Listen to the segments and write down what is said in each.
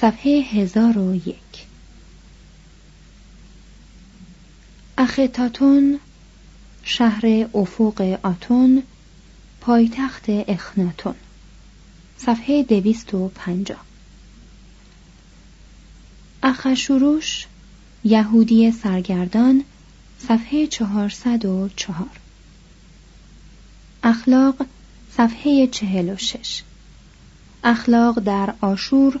صفحه 1001 اختاتون شهر افق آتون پایتخت اخناتون. صفحه 250 اخشوروش یهودی سرگردان صفحه 404 اخلاق صفحه 46 اخلاق در آشور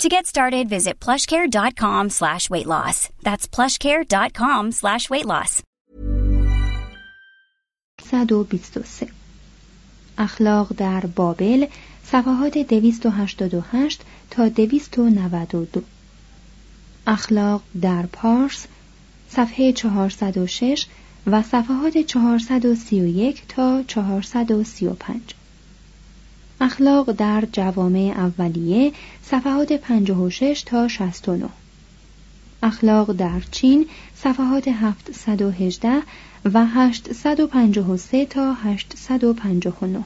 To get started, visit plushcare.com slash weight loss. That's plushcare.com slash weight loss. 123 اخلاق در بابل صفحات 288 تا 292 اخلاق در پارس صفحه 406 و صفحات 431 تا 435 اخلاق در جوامع اولیه صفحات 56 تا 69 اخلاق در چین صفحات 718 و 853 تا 859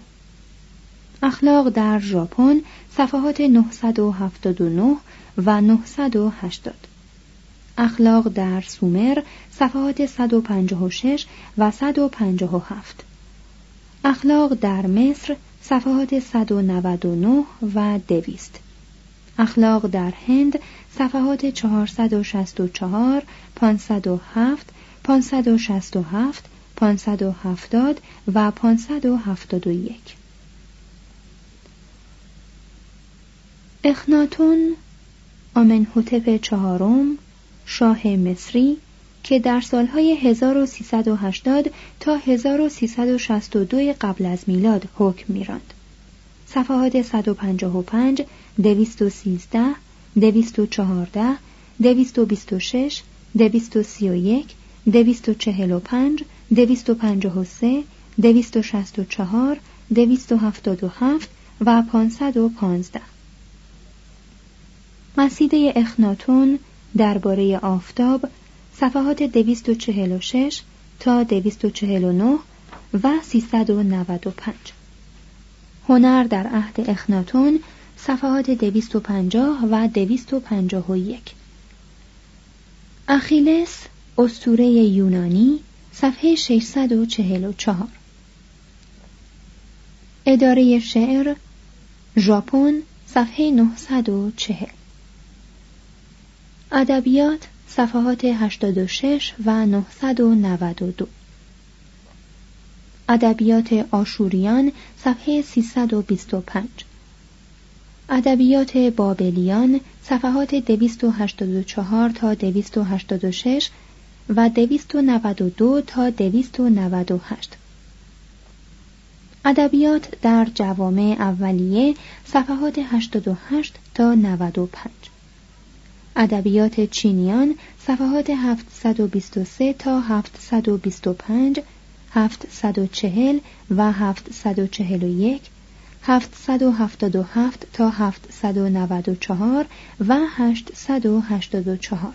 اخلاق در ژاپن صفحات 979 و 980 اخلاق در سومر صفحات 156 و 157 اخلاق در مصر صفحات 199 و 200 اخلاق در هند صفحات 464 507 567 570 و 571 اخناتون آمنهوتپ چهارم شاه مصری که در سالهای 1380 تا 1362 قبل از میلاد حکم میراند. صفحات 155 213 214 226 231 245 253 264 277 و 515 مسیده اخناتون درباره آفتاب صفحات 246 تا 249 و 395 هنر در عهد اخناتون صفحات 250 و 251 اخیلس استوره یونانی صفحه 644 اداره شعر ژاپن صفحه 940 ادبیات صفحات 86 و 992 ادبیات آشوریان صفحه 325 ادبیات بابلیان صفحات 284 تا 286 و 292 تا 298 ادبیات در جوامع اولیه صفحات 88 تا 95 ادبیات چینیان صفحات 723 تا 725 740 و 741 777 تا 794 و 884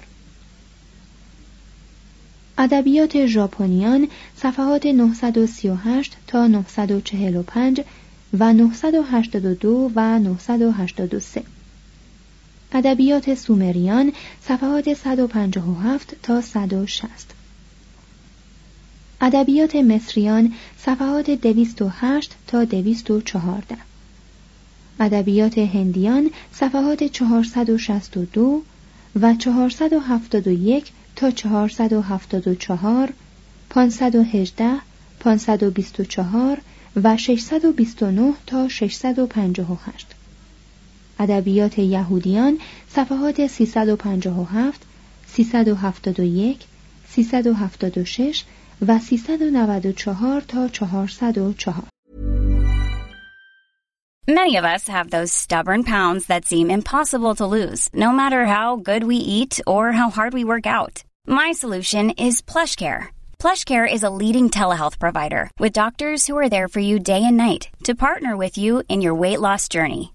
ادبیات ژاپنیان صفحات 938 تا 945 و 982 و 983 ادبیات سومریان صفحات 157 تا 160 ادبیات مصریان صفحات 208 تا 214 ادبیات هندیان صفحات 462 و 471 تا 474 518 524 و 629 تا 658 ادبیات یهودیان صفحات 357 371 376 و 394 تا 404 Many of us have those stubborn pounds that seem impossible to lose, no matter how good we eat or how hard we work out. My solution is PlushCare. PlushCare is a leading telehealth provider with doctors who are there for you day and night to partner with you in your weight loss journey.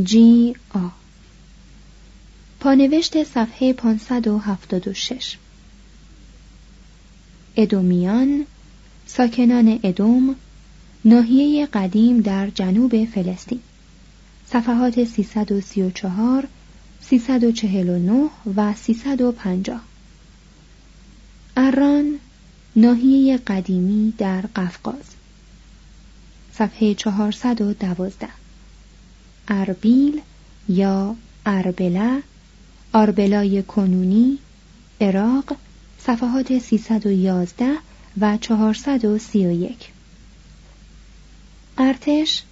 جی آ. پانوشت صفحه 576 ادومیان ساکنان ادوم ناحیه قدیم در جنوب فلسطین. صفحات 334 349 و 350 اران ناحیه قدیمی در قفقاز. صفحه 412 اربیل یا اربله آربلای کنونی عراق صفحات 311 و 431 ارتش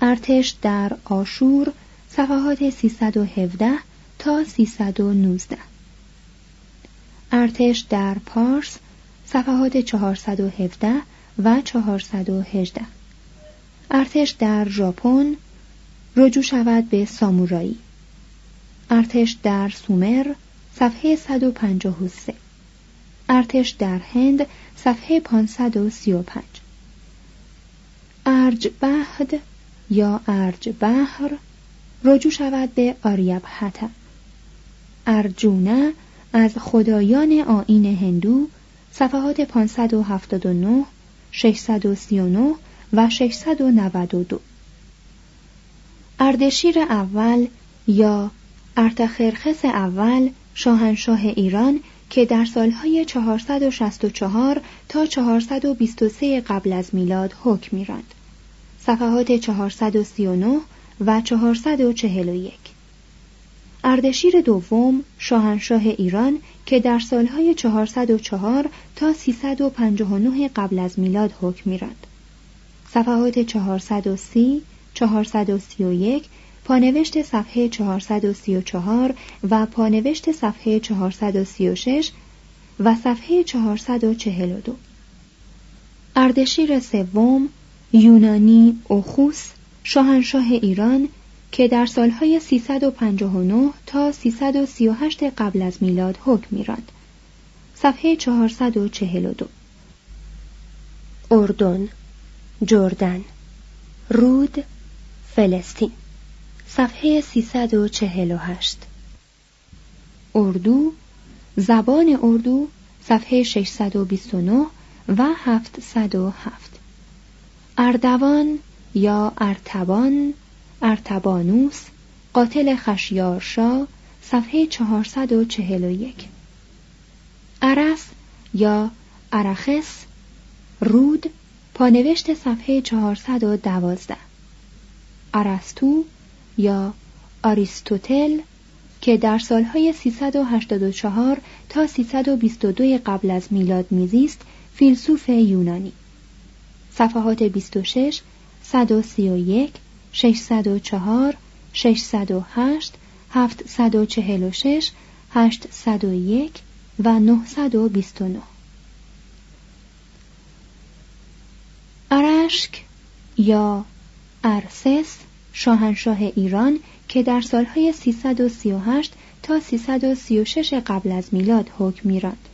ارتش در آشور صفحات 317 تا 319 ارتش در پارس صفحات 417 و 418 ارتش در ژاپن رجوع شود به سامورایی. ارتش در سومر صفحه 153 ارتش در هند صفحه 535 ارج بهد یا ارج بحر رجوع شود به آریابهتا ارجونه از خدایان آین هندو صفحات 579 639 و 692 اردشیر اول یا ارتخرخس اول شاهنشاه ایران که در سالهای 464 تا 423 قبل از میلاد حکم میراند. صفحات 439 و 441 اردشیر دوم شاهنشاه ایران که در سالهای 404 تا 359 قبل از میلاد حکم میراند. صفحات 430 431 پانوشت صفحه 434 و پانوشت صفحه 436 و صفحه 442 اردشیر سوم یونانی اوخوس شاهنشاه ایران که در سالهای 359 تا 338 قبل از میلاد حکم میراند. صفحه 442 اردن جردن رود فلسطین. صفحه 348 اردو زبان اردو صفحه 629 و 707 اردوان یا ارتبان ارتبانوس قاتل خشیارشا صفحه 441 عرس یا ارخس رود پانوشت صفحه 412 ارستو یا آریستوتل که در سالهای 384 تا 322 قبل از میلاد میزیست فیلسوف یونانی. صفحات 26 131 604 608 746 801 و 929 ارشک یا ارسس شاهنشاه ایران که در سالهای 338 تا 336 قبل از میلاد حکم میراند.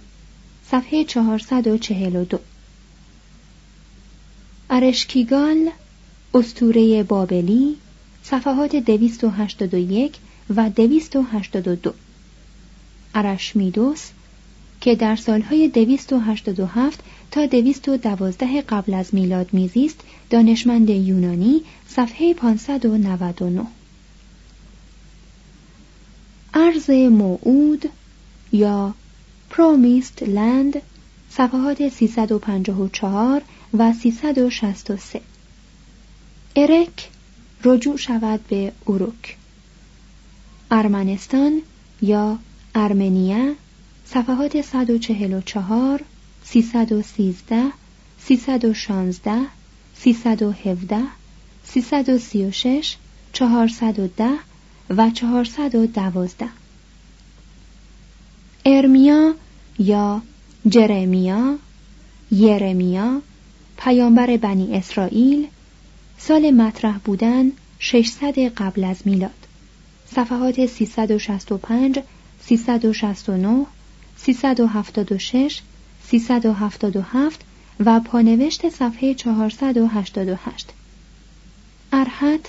صفحه 442 ارشکیگال استوره بابلی صفحات 281 و 282 ارشمیدوس که در سالهای 287 تا 212 قبل از میلاد میزیست دانشمند یونانی صفحه 599 ارز موعود یا پرومیست لند صفحات 354 و 363 ارک رجوع شود به اروک. ارمنستان یا ارمنیا صفحات 144 313 316 317 336 410 و 412 ارمیا یا جرمیا یرمیا پیامبر بنی اسرائیل سال مطرح بودن 600 قبل از میلاد. صفحات 365 369 376 377 و پانوشت صفحه 488 ارحت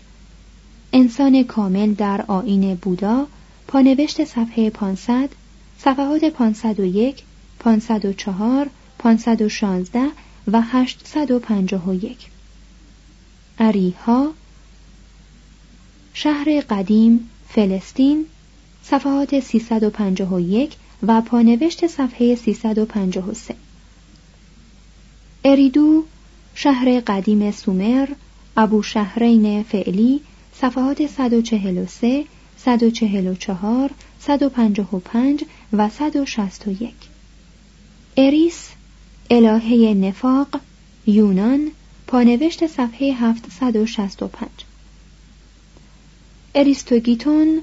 انسان کامل در آین بودا پانوشت صفحه 500 صفحات 501 504 516 و 851 اریها شهر قدیم فلسطین صفحات 351 و پانوشت صفحه 353 اریدو شهر قدیم سومر ابو شهرین فعلی صفحات 143 144 155 و 161 اریس الهه نفاق یونان پانوشت صفحه 765 اریستوگیتون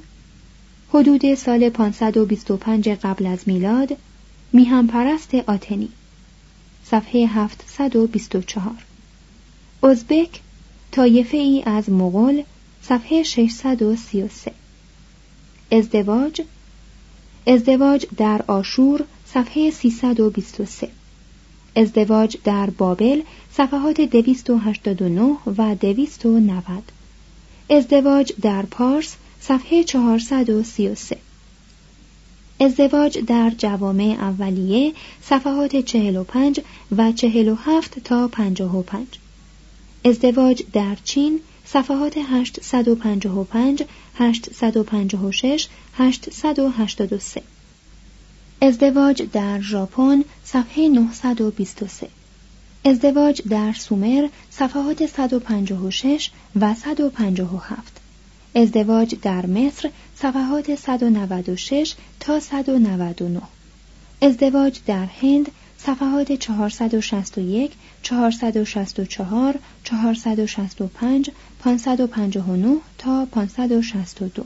حدود سال 525 قبل از میلاد میهم پرست آتنی. صفحه 724 ازبک طایفه ای از مغول صفحه 633 ازدواج ازدواج در آشور صفحه 323 ازدواج در بابل صفحات 289 و 290 ازدواج در پارس صفحه 433 ازدواج در جوامع اولیه صفحات 45 و 47 تا 55 ازدواج در چین صفحات 855 856 883 ازدواج در ژاپن صفحه 923 ازدواج در سومر صفحات 156 و 157 ازدواج در مصر صفحات 196 تا 199 ازدواج در هند صفحات 461 464 465 559 تا 562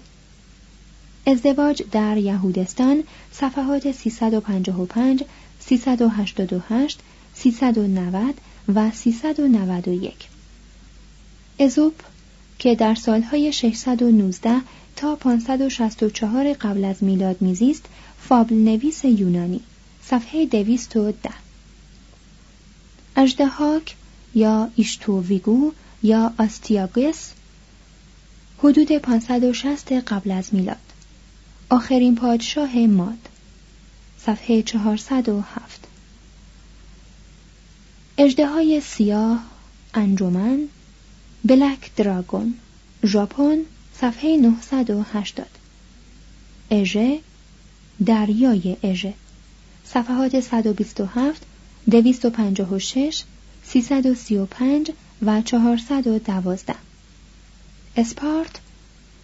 ازدواج در یهودستان صفحات 355 388 390 و 391 ازوپ که در سالهای 619 تا 564 قبل از میلاد میزیست فابل نویس یونانی. صفحه 210 اجدهاک یا ایشتوویگو یا آستیاگس حدود 560 قبل از میلاد. آخرین پادشاه ماد. صفحه 407 اجده سیاه انجمن بلک دراگون ژاپن صفحه 980 اژه دریای اژه. صفحات 127 256 335 و 412 اسپارت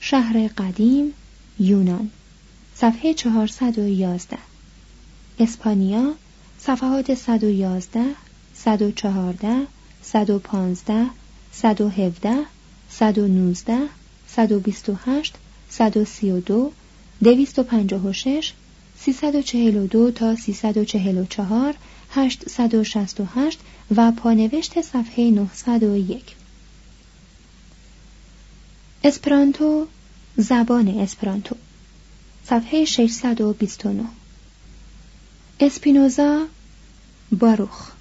شهر قدیم یونان. صفحه 411 اسپانیا صفحات 111 114 115 117 119 128 132 256 342 تا 344 868 و پانوشت صفحه 901 اسپرانتو زبان اسپرانتو. صفحه 629 اسپینوزا باروخ.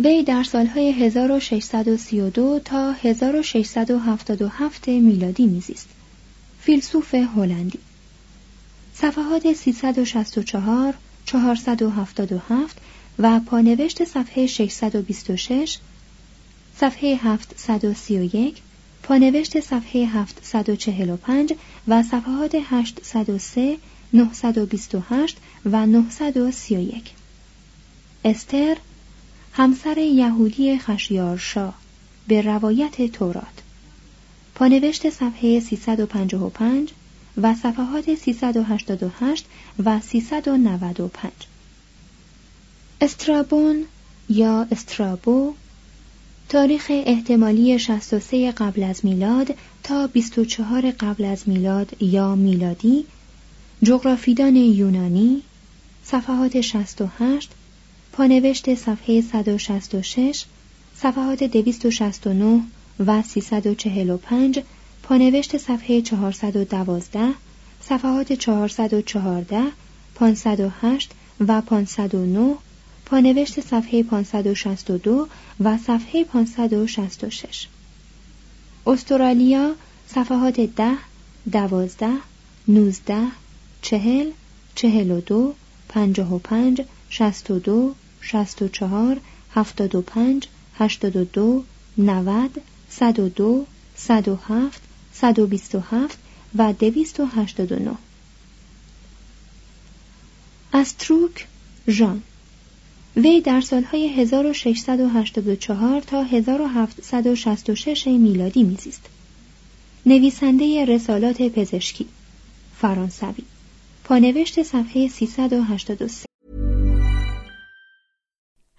وی در سالهای 1632 تا 1677 میلادی میزیست. فیلسوف هلندی. صفحات 364 477 و پانوشت صفحه 626 صفحه 731 پانوشت صفحه 745 و صفحات 803 928 و 931 استر همسر یهودی خشیارشا به روایت تورات. پانوشت صفحه 355 و صفحات 388 و 395 استرابون یا استرابو تاریخ احتمالی 63 قبل از میلاد تا 24 قبل از میلاد یا میلادی جغرافیدان یونانی صفحات 68 پانوشت صفحه 166 صفحات 269 و 345 پانوشت صفحه 412 صفحات 414 508 و 509 پانوشت صفحه 562 و صفحه 566 استرالیا صفحات 10 12 19 چهل چهل و دو پنجاه و پنج شست و چهار هفتاد و پنج هشتاد و دو نود صد و دو صد و هفت صد و بیست و هفت و دویست و هشتاد و نه استروک ژان وی در سالهای 1684 تا 1766 میلادی میزیست. نویسنده رسالات پزشکی فرانسوی پانوشت صفحه 383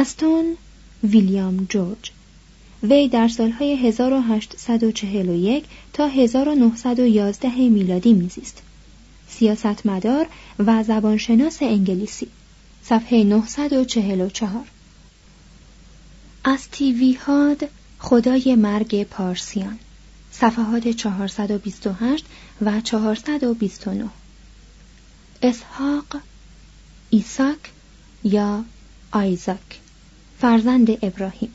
استون ویلیام جورج. وی در سالهای 1841 تا 1911 میلادی میزیست. سیاستمدار و زبانشناس انگلیسی. صفحه 944 از تیوی هاد خدای مرگ پارسیان. صفحات 428 و 429 اسحاق ایساک یا آیزاک؟ فرزند ابراهیم.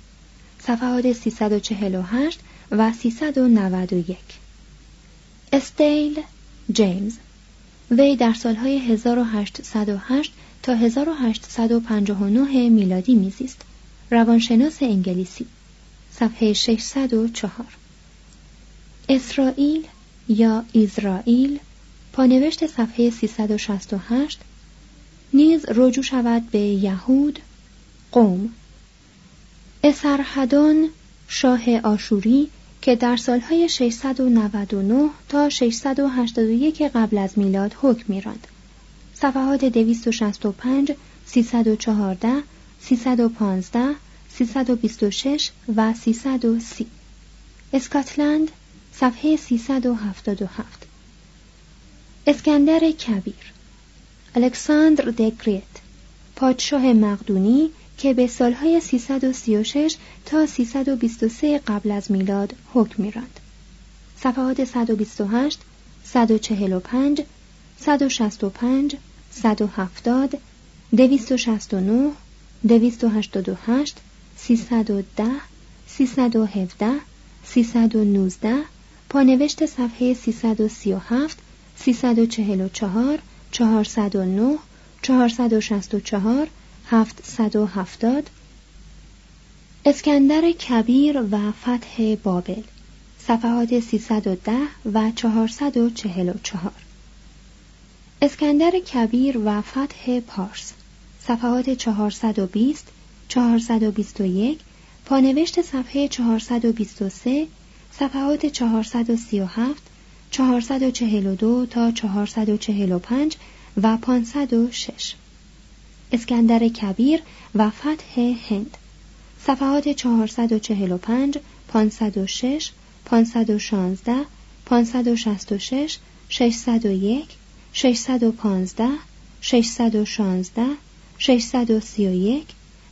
صفحات 348 و 391 استیل جیمز. وی در سالهای 1808 تا 1859 میلادی میزیست. روانشناس انگلیسی. صفحه 604 اسرائیل یا اسرائیل پانوشت صفحه 368 نیز رجوع شود به یهود. قوم. اسرحدان شاه آشوری که در سالهای 699 تا 681 قبل از میلاد حکم میراند. صفحات 265 314 315 326 و 330 اسکاتلند صفحه 377 اسکندر کبیر الکساندر دگریت پادشاه مقدونی که به سالهای 336 تا 323 قبل از میلاد حکم میراند. صفحات 128 145 165 170 269 288 310 317 319 پانوشت صفحه 337 344 409 464 770 اسکندر کبیر و فتح بابل. صفحات 310 و 444 اسکندر کبیر و فتح پارس. صفحات 420 421 پانوشت صفحه 423 صفحات 437 442 تا 445 و 506 اسکندر کبیر و فتح هند. صفحات 445 506 516 566 601 615 616 631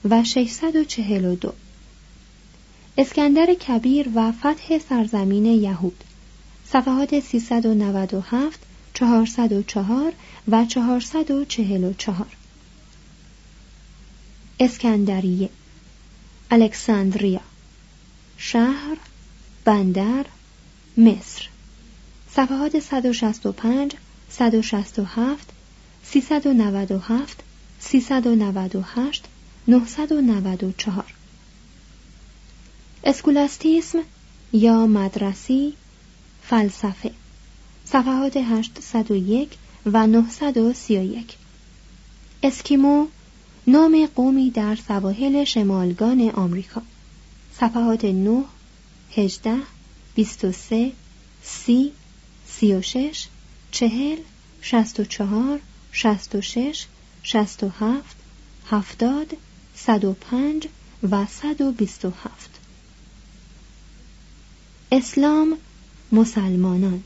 و 642 اسکندر کبیر و فتح سرزمین یهود. صفحات 397 404 و 444 اسکندریه الکساندریا شهر بندر مصر. صفحات 165 167 397 398 994 اسکولاستیسم یا مدرسی فلسفه. صفحات 801 و 931 اسکیمو نام قومی در سواحل شمالگان آمریکا. صفحات 9 18 23 30 36 40 64 66 67 70 105 و 127 اسلام مسلمانان.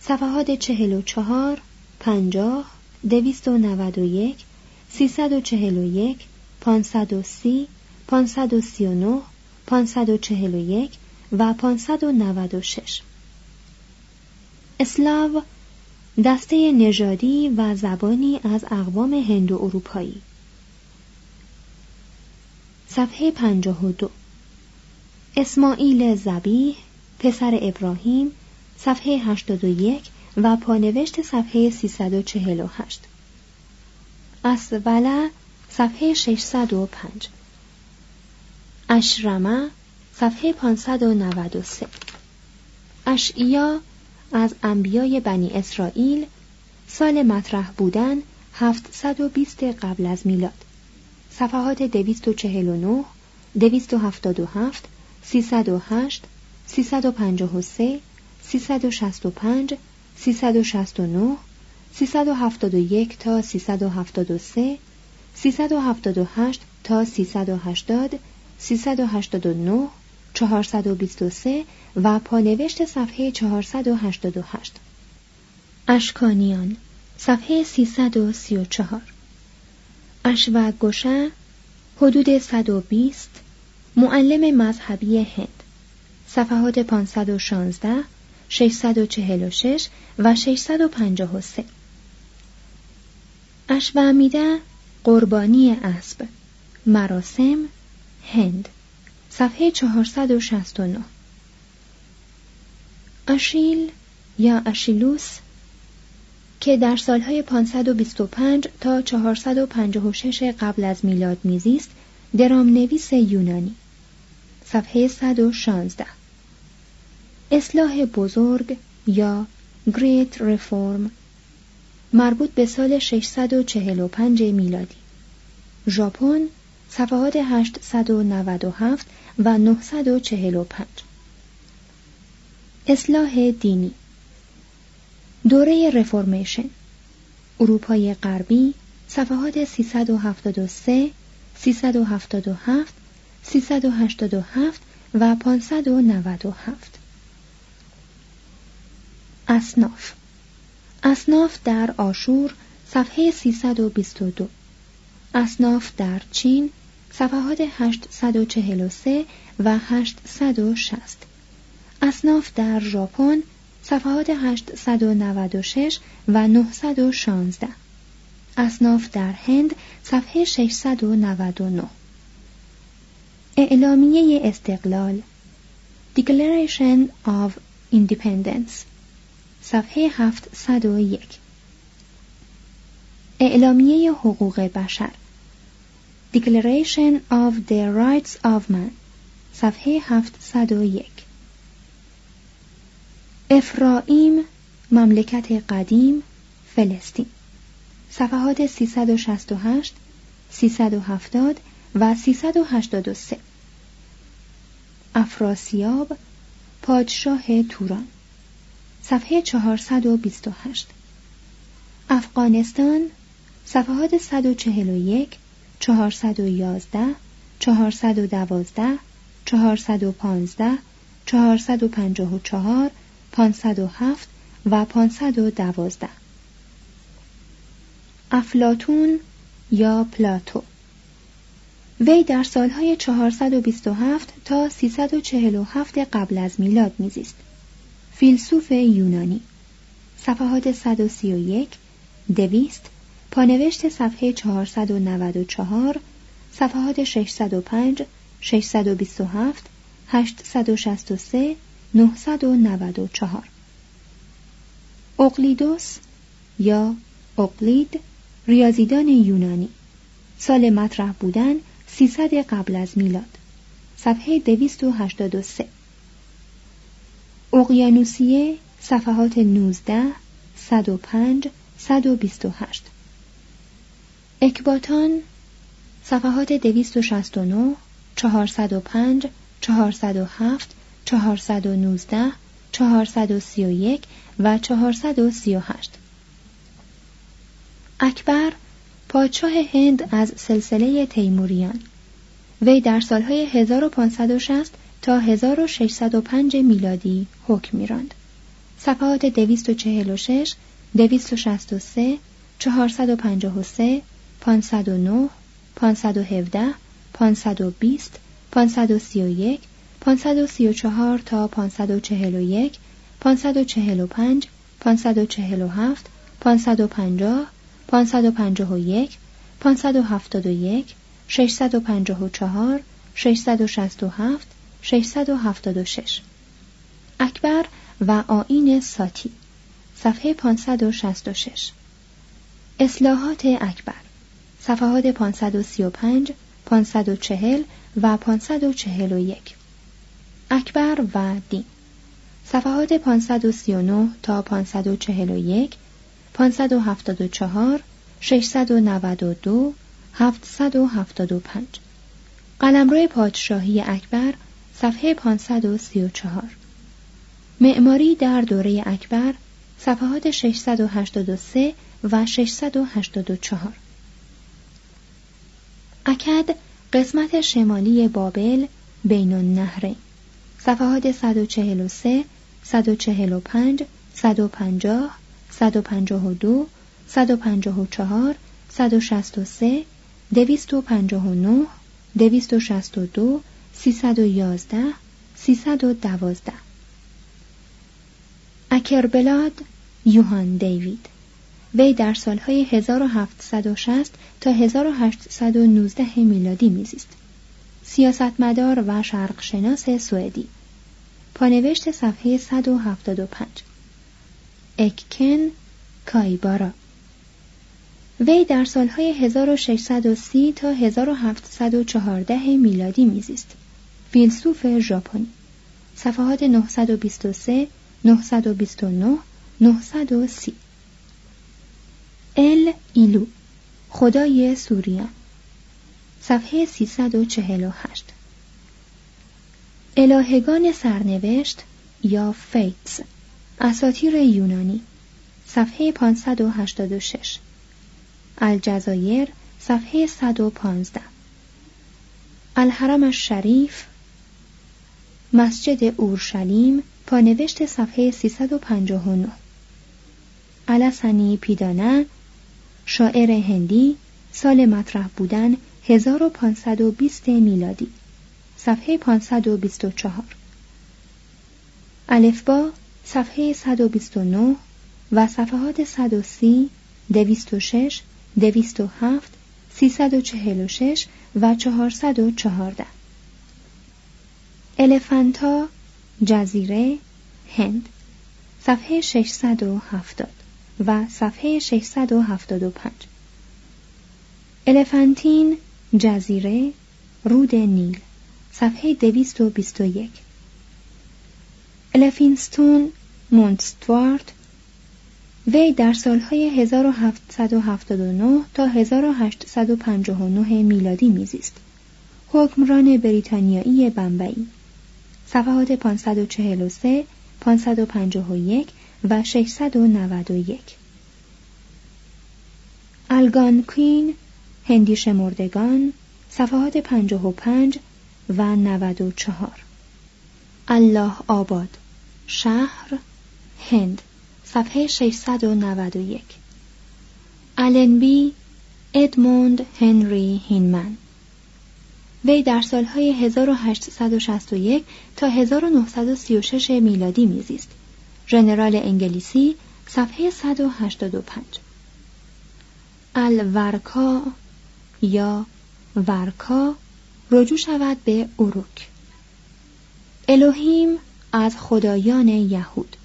صفحات 44 50 291 341 530 539 541 و 596 اسلاو دسته نژادی و زبانی از اقوام هندو اروپایی. صفحه 52 اسماعیل زبیح پسر ابراهیم صفحه 81 و پانوشت صفحه 348 اسوله صفحه 605 اشرمه صفحه 593 اشعیا از انبیای بنی اسرائیل سال مطرح بودن 720 قبل از میلاد. صفحات 249 277 308 353 365 369 371 تا 373 378 تا 380 389 423 و پانوشت صفحه 488 اشکانیان صفحه 334 اشوگوشه حدود 120 معلم مذهبی هند. صفحات 516 646 و 653 اشومیده قربانی اسب. مراسم هند. صفحه 469 اشیل یا اشیلوس که در سالهای 525 تا 456 قبل از میلاد میزیست درام نویس یونانی. صفحه 116 اصلاح بزرگ یا Great Reform مربوط به سال 645 میلادی. ژاپن صفحات 897 و 945 اصلاح دینی. دوره رفورمیشن. اروپای غربی صفحات 373 377 387 و 597 اصناف. اصناف در آشور صفحه 322 اصناف در چین صفحات 843 و 860 اصناف در ژاپن صفحات 896 و 916 اصناف در هند صفحه 699 اعلامیه استقلال. Declaration of Independence. صفحه 701 اعلامیه حقوق بشر. Declaration of the Rights of Man. صفحه 701 افرائیم مملکت قدیم فلسطین. صفحات 368 370 و 383 افراسیاب پادشاه توران. صفحه 428 افغانستان صفحات 141 411 412 415 454 507 و 512 افلاتون یا پلاتو. وی در سالهای 427 تا 347 قبل از میلاد میزیست. فیلسوف یونانی. صفحات 131 دویست پانوشت صفحه 494 صفحات 605 627 863 994 اقلیدوس یا اقلید ریاضیدان یونانی. سال مطرح بودن 300 قبل از میلاد. صفحه 283 اقیانوسیه صفحات 19 105 128 اکباتان صفحات 269 405 407 419 431 و 438 اکبر پادشاه هند از سلسله تیموریان. وی در سالهای 1560 تا 1605 میلادی حکم میراند. صفحات 246 263 453 509 517 520 531 534 تا 541 545 547 550 551 571 654 667 676 اکبر و آین ساتی. صفحه 566 اصلاحات اکبر. صفحات 535 540 و 541 اکبر و دین. صفحات 539 تا 541 574 692 775 قلمرو پادشاهی اکبر صفحه 534 معماری در دوره اکبر صفحات 683 و 684 اکد قسمت شمالی بابل بین النهرین صفحات 143 145 150 152 154 163 259 262 311 312 اکربلاد یوهان دیوید. وی در سالهای 1760 تا 1819 میلادی میزیست. سیاستمدار و شرقشناس سوئدی. پانوشت صفحه 175 اککن کایبارا. وی در سالهای 1630 تا 1714 میلادی میزیست. فیلسوف ژاپنی. صفحات 923 929 930 ال ایلو خدای سوریان. صفحه 348 الهگان سرنوشت یا فیتز اساتیر یونانی. صفحه 586 الجزایر صفحه 115 الحرم الشریف مسجد اورشلیم پانوشت صفحه 359 الاسنی پیدانه شاعر هندی سال مطرح بودن 1520 میلادی. صفحه 524 الفبا صفحه 129 و صفحات 130 206 207 346 و 414 الفنتا جزیره هند صفحه 670 و صفحه 675 الفنتین جزیره رود نیل صفحه 221 الفینستون مونتستوارت وی در سالهای 1779 تا 1859 میلادی میزیست. حکمران بریتانیایی بمبئی. صفحات 543 551 و 691 الگان کوین هندی شمردگان صفحات 55 و 94 الله آباد شهر هند صفحه 691 آلنبی ادموند هنری هینمن. وی در سالهای 1861 تا 1936 میلادی میزیست. ژنرال انگلیسی صفحه 185 الورکا یا ورکا رجوع شود به اروک الوهیم از خدایان یهود.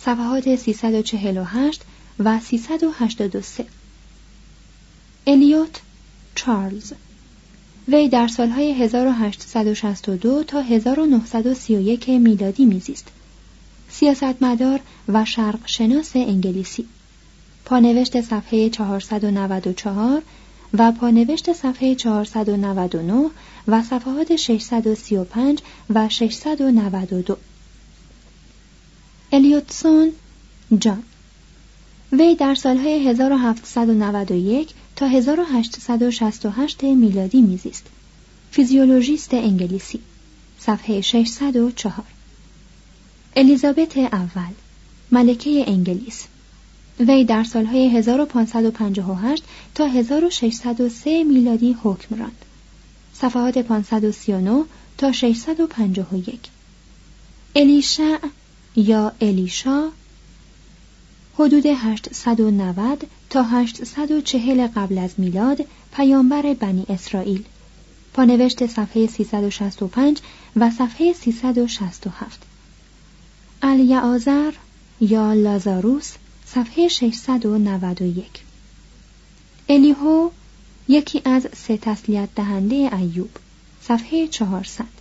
صفحات 348 و 383 الیوت چارلز. وی در سالهای 1862 تا 1931 میلادی میزیست. سیاستمدار و شرق شناس انگلیسی. پانوشت صفحه 494 و پانوشت صفحه 499 و صفحات 635 و 692 الیوتسون جان وی در سالهای 1791 تا 1868 میلادی میزیست. فیزیولوژیست انگلیسی صفحه 604 الیزابت اول ملکه انگلیس وی در سالهای 1558 تا 1603 میلادی حکم راند. صفحات 539 تا 651 الیشع یا الیشا حدود 890 تا 840 قبل از میلاد پیامبر بنی اسرائیل. پانوشت صفحه 365 و صفحه 367 الیعازر یا لازاروس صفحه 691 الیهو یکی از سه تسلیت دهنده ایوب صفحه 400